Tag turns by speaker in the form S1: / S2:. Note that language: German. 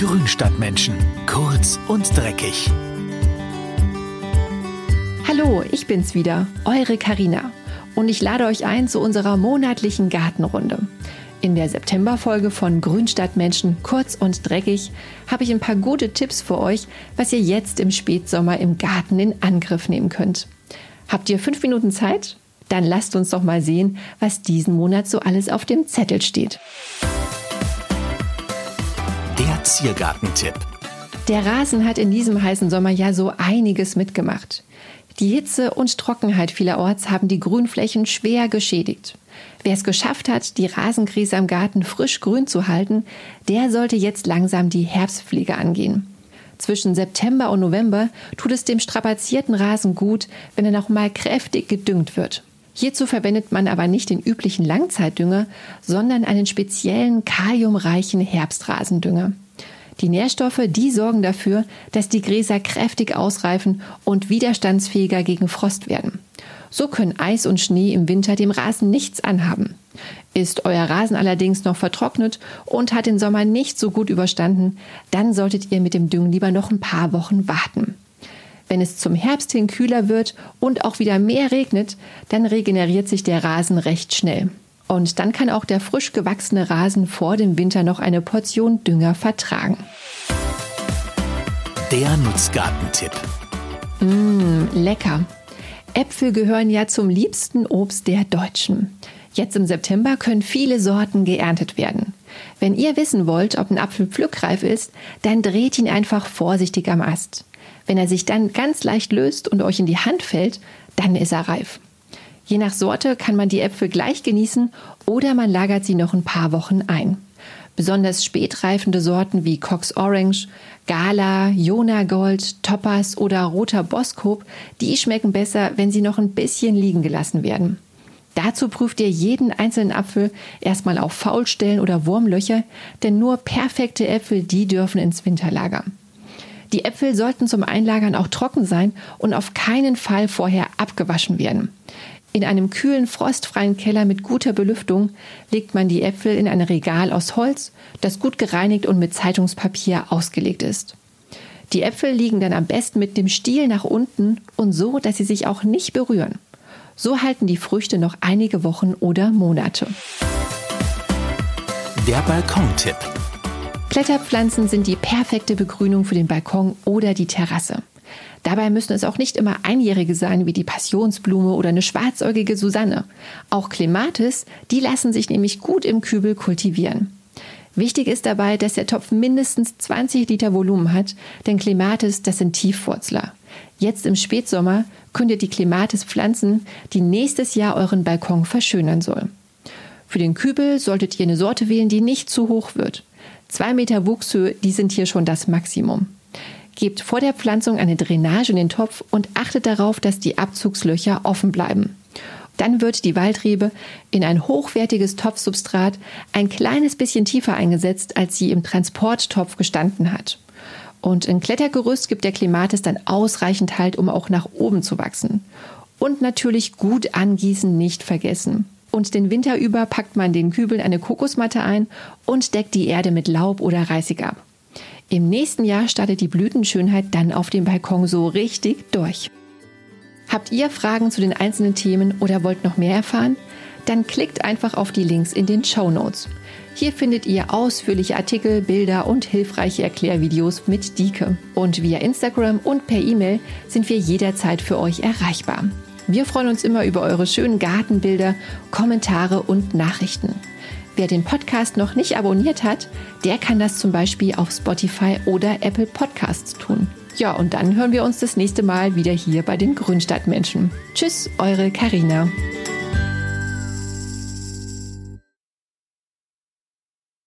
S1: Grünstadtmenschen. Kurz und dreckig.
S2: Hallo, ich bin's wieder, eure Karina. Und ich lade euch ein zu unserer monatlichen Gartenrunde. In der Septemberfolge von Grünstadtmenschen kurz und dreckig habe ich ein paar gute Tipps für euch, was ihr jetzt im Spätsommer im Garten in Angriff nehmen könnt. Habt ihr fünf Minuten Zeit? Dann lasst uns doch mal sehen, was diesen Monat so alles auf dem Zettel steht.
S1: Der Ziergartentipp.
S2: Der Rasen hat in diesem heißen Sommer ja so einiges mitgemacht. Die Hitze und Trockenheit vielerorts haben die Grünflächen schwer geschädigt. Wer es geschafft hat, die Rasenkrise am Garten frisch grün zu halten, der sollte jetzt langsam die Herbstpflege angehen. Zwischen September und November tut es dem strapazierten Rasen gut, wenn er noch mal kräftig gedüngt wird. Hierzu verwendet man aber nicht den üblichen Langzeitdünger, sondern einen speziellen kaliumreichen Herbstrasendünger. Die Nährstoffe, die sorgen dafür, dass die Gräser kräftig ausreifen und widerstandsfähiger gegen Frost werden. So können Eis und Schnee im Winter dem Rasen nichts anhaben. Ist euer Rasen allerdings noch vertrocknet und hat den Sommer nicht so gut überstanden, dann solltet ihr mit dem Düngen lieber noch ein paar Wochen warten. Wenn es zum Herbst hin kühler wird und auch wieder mehr regnet, dann regeneriert sich der Rasen recht schnell. Und dann kann auch der frisch gewachsene Rasen vor dem Winter noch eine Portion Dünger vertragen.
S1: Der Nutzgartentipp.
S2: Mmh, lecker. Äpfel gehören ja zum liebsten Obst der Deutschen. Jetzt im September können viele Sorten geerntet werden. Wenn ihr wissen wollt, ob ein Apfel pflückreif ist, dann dreht ihn einfach vorsichtig am Ast. Wenn er sich dann ganz leicht löst und euch in die Hand fällt, dann ist er reif. Je nach Sorte kann man die Äpfel gleich genießen oder man lagert sie noch ein paar Wochen ein. Besonders spätreifende Sorten wie Cox Orange, Gala, Jona Gold, Topaz oder roter Boskop, die schmecken besser, wenn sie noch ein bisschen liegen gelassen werden. Dazu prüft ihr jeden einzelnen Apfel erstmal auf Faulstellen oder Wurmlöcher, denn nur perfekte Äpfel, die dürfen ins Winterlager. Die Äpfel sollten zum Einlagern auch trocken sein und auf keinen Fall vorher abgewaschen werden. In einem kühlen, frostfreien Keller mit guter Belüftung legt man die Äpfel in ein Regal aus Holz, das gut gereinigt und mit Zeitungspapier ausgelegt ist. Die Äpfel liegen dann am besten mit dem Stiel nach unten und so, dass sie sich auch nicht berühren. So halten die Früchte noch einige Wochen oder Monate.
S1: Der Balkontipp.
S2: Kletterpflanzen sind die perfekte Begrünung für den Balkon oder die Terrasse. Dabei müssen es auch nicht immer Einjährige sein wie die Passionsblume oder eine schwarzäugige Susanne. Auch Clematis, die lassen sich nämlich gut im Kübel kultivieren. Wichtig ist dabei, dass der Topf mindestens 20 Liter Volumen hat, denn Clematis, das sind Tiefwurzler. Jetzt im Spätsommer könnt ihr die Clematis pflanzen, die nächstes Jahr euren Balkon verschönern soll. Für den Kübel solltet ihr eine Sorte wählen, die nicht zu hoch wird. Zwei Meter Wuchshöhe, die sind hier schon das Maximum. Gebt vor der Pflanzung eine Drainage in den Topf und achtet darauf, dass die Abzugslöcher offen bleiben. Dann wird die Waldrebe in ein hochwertiges Topfsubstrat ein kleines bisschen tiefer eingesetzt, als sie im Transporttopf gestanden hat. Und ein Klettergerüst gibt der Klimatis dann ausreichend Halt, um auch nach oben zu wachsen. Und natürlich gut angießen nicht vergessen. Und den Winter über packt man den Kübeln eine Kokosmatte ein und deckt die Erde mit Laub oder Reisig ab. Im nächsten Jahr startet die Blütenschönheit dann auf dem Balkon so richtig durch. Habt ihr Fragen zu den einzelnen Themen oder wollt noch mehr erfahren? Dann klickt einfach auf die Links in den Show Notes. Hier findet ihr ausführliche Artikel, Bilder und hilfreiche Erklärvideos mit Dike. Und via Instagram und per E-Mail sind wir jederzeit für euch erreichbar. Wir freuen uns immer über eure schönen Gartenbilder, Kommentare und Nachrichten. Wer den Podcast noch nicht abonniert hat, der kann das zum Beispiel auf Spotify oder Apple Podcasts tun. Ja, und dann hören wir uns das nächste Mal wieder hier bei den Grünstadtmenschen. Tschüss, eure Karina.